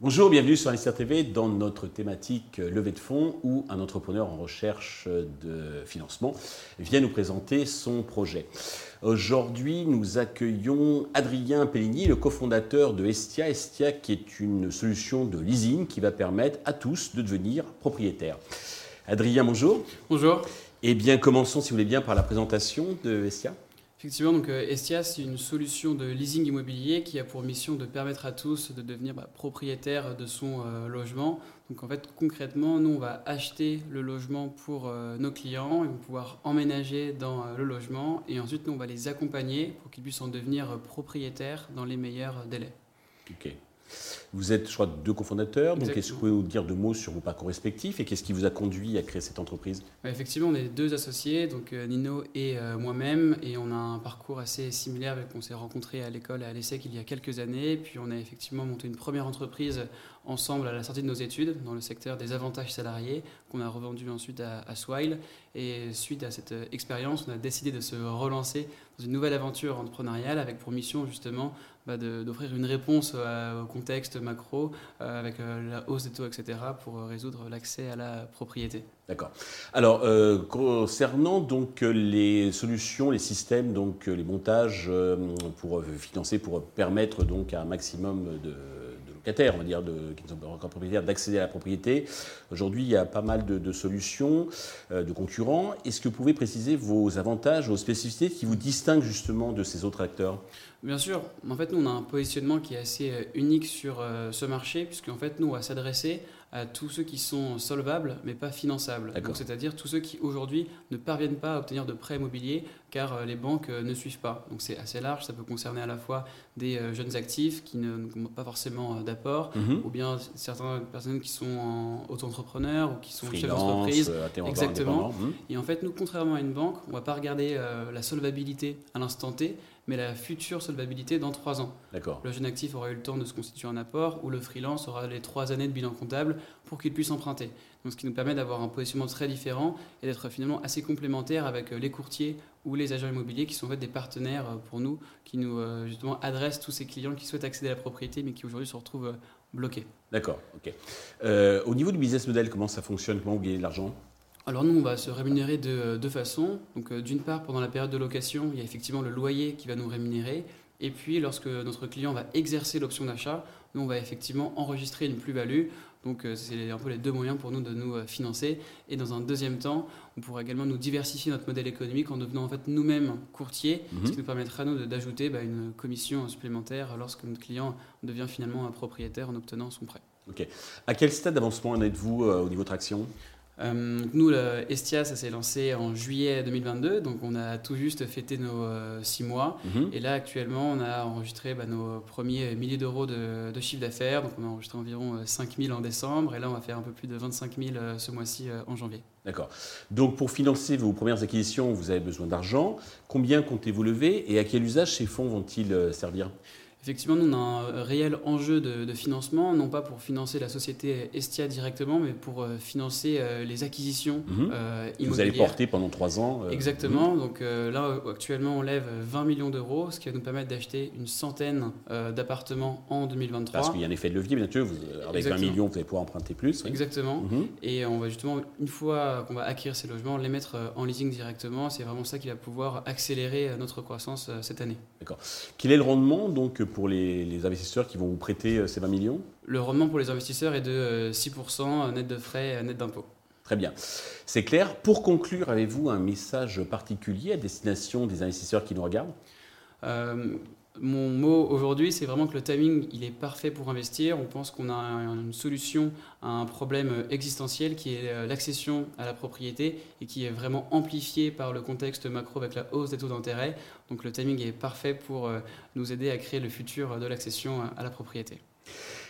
Bonjour, bienvenue sur Investir TV dans notre thématique euh, levée de fonds où un entrepreneur en recherche de financement vient nous présenter son projet. Aujourd'hui, nous accueillons Adrien Pelligny, le cofondateur de Estia. Estia qui est une solution de leasing qui va permettre à tous de devenir propriétaires. Adrien, bonjour. Bonjour. Eh bien, commençons si vous voulez bien par la présentation de Estia. Effectivement, donc euh, Estia, c'est une solution de leasing immobilier qui a pour mission de permettre à tous de devenir bah, propriétaire de son euh, logement. Donc en fait, concrètement, nous, on va acheter le logement pour euh, nos clients, ils vont pouvoir emménager dans le logement et ensuite, nous, on va les accompagner pour qu'ils puissent en devenir propriétaires dans les meilleurs délais. Ok. Vous êtes, je crois, deux cofondateurs. Donc, est-ce que vous pouvez nous dire deux mots sur vos parcours respectifs et qu'est-ce qui vous a conduit à créer cette entreprise? Effectivement, on est deux associés, donc euh, Nino et euh, moi-même, et on a un parcours assez similaire. On s'est rencontrés à l'école à l'ESSEC il y a quelques années, puis on a effectivement monté une première entreprise ensemble à la sortie de nos études dans le secteur des avantages salariés qu'on a revendu ensuite à, à Swile. Et suite à cette euh, expérience, on a décidé de se relancer dans une nouvelle aventure entrepreneuriale avec pour mission justement bah, d'offrir une réponse au contexte macro euh, avec euh, la hausse des taux, etc., pour résoudre l'accès à la propriété. D'accord. Alors, concernant donc les solutions, les systèmes, donc les montages pour financer, pour permettre donc un maximum de on va dire, de, qui ne sont pas encore propriétaires, d'accéder à la propriété. Aujourd'hui, il y a pas mal de, solutions, euh, de concurrents. Est-ce que vous pouvez préciser vos avantages, vos spécificités qui vous distinguent justement de ces autres acteurs? Bien sûr. En fait, nous, on a un positionnement qui est assez euh, unique sur euh, ce marché, puisqu'en fait, nous, on va s'adresser à tous ceux qui sont solvables mais pas finançables. c'est-à-dire tous ceux qui aujourd'hui ne parviennent pas à obtenir de prêts immobiliers car euh, les banques euh, ne suivent pas. Donc c'est assez large, ça peut concerner à la fois des euh, jeunes actifs qui n'ont pas forcément d'apport mhm. ou bien certaines personnes qui sont auto-entrepreneurs ou qui sont chefs d'entreprise. Exactement. Mhm. Et en fait, nous, contrairement à une banque, on ne va pas regarder la solvabilité à l'instant T, mais la future solvabilité dans trois ans. Le jeune actif aura eu le temps de se constituer un apport ou le freelance aura les trois années de bilan comptable pour qu'il puisse emprunter. Donc, ce qui nous permet d'avoir un positionnement très différent et d'être finalement assez complémentaire avec euh, les courtiers ou les agents immobiliers qui sont en fait des partenaires euh, pour nous, qui nous euh, justement adressent tous ces clients qui souhaitent accéder à la propriété mais qui aujourd'hui se retrouvent bloqués. D'accord, ok. au niveau du business model, comment ça fonctionne? Comment vous gagnez de l'argent? Alors nous, on va se rémunérer de deux façons. Donc euh, d'une part, pendant la période de location, il y a effectivement le loyer qui va nous rémunérer. Et puis lorsque notre client va exercer l'option d'achat, nous, on va effectivement enregistrer une plus-value. Donc euh, c'est un peu les deux moyens pour nous de nous euh, financer. Et dans un deuxième temps, on pourra également nous diversifier notre modèle économique en devenant en fait nous-mêmes courtiers, ce mhm. qui nous permettra nous d'ajouter bah, une commission supplémentaire lorsque notre client devient finalement un propriétaire en obtenant son prêt. Ok. À quel stade d'avancement en êtes-vous au niveau traction? Euh, nous, le Estia, ça s'est lancé en juillet 2022, donc on a tout juste fêté nos euh, six mois. Mhm. Et là, actuellement, on a enregistré bah, nos premiers milliers d'euros de, chiffre d'affaires. Donc on a enregistré environ 5 euh, 000 en décembre, et là, on va faire un peu plus de 25 000 ce mois-ci en janvier. D'accord. Donc pour financer vos premières acquisitions, vous avez besoin d'argent. Combien comptez-vous lever et à quel usage ces fonds vont-ils servir? Effectivement, nous, on a un réel enjeu de, financement, non pas pour financer la société Estia directement, mais pour euh, financer euh, les acquisitions mhm. euh, immobilières. Vous allez porter pendant trois ans. Exactement. Mhm. Donc là, actuellement, on lève 20 millions d'euros, ce qui va nous permettre d'acheter une centaine d'appartements en 2023. Parce qu'il y a un effet de levier, bien sûr. avec 20 millions, vous allez pouvoir emprunter plus. Exactement. Mhm. Et on va justement, une fois qu'on va acquérir ces logements, les mettre en leasing directement. C'est vraiment ça qui va pouvoir accélérer notre croissance cette année. D'accord. Quel est le rendement donc pour les, investisseurs qui vont vous prêter euh, ces 20 millions Le rendement pour les investisseurs est de 6% euh, net de frais, euh, net d'impôts. Très bien. C'est clair. Pour conclure, avez-vous un message particulier à destination des investisseurs qui nous regardent? Mon mot aujourd'hui, c'est vraiment que le timing, il est parfait pour investir. On pense qu'on a une solution à un problème existentiel qui est euh, l'accession à la propriété et qui est vraiment amplifié par le contexte macro avec la hausse des taux d'intérêt. Donc le timing est parfait pour euh, nous aider à créer le futur de l'accession à la propriété.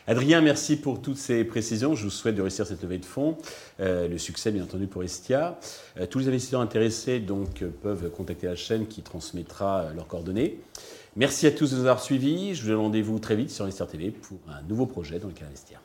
Adrien, merci pour toutes ces précisions. Je vous souhaite de réussir cette levée de fonds. Euh, le succès, bien entendu, pour Estia. tous les investisseurs intéressés donc, peuvent contacter la chaîne qui transmettra leurs coordonnées. Merci à tous de nous avoir suivis. Je vous donne rendez-vous très vite sur Investir TV pour un nouveau projet dans lequel investir.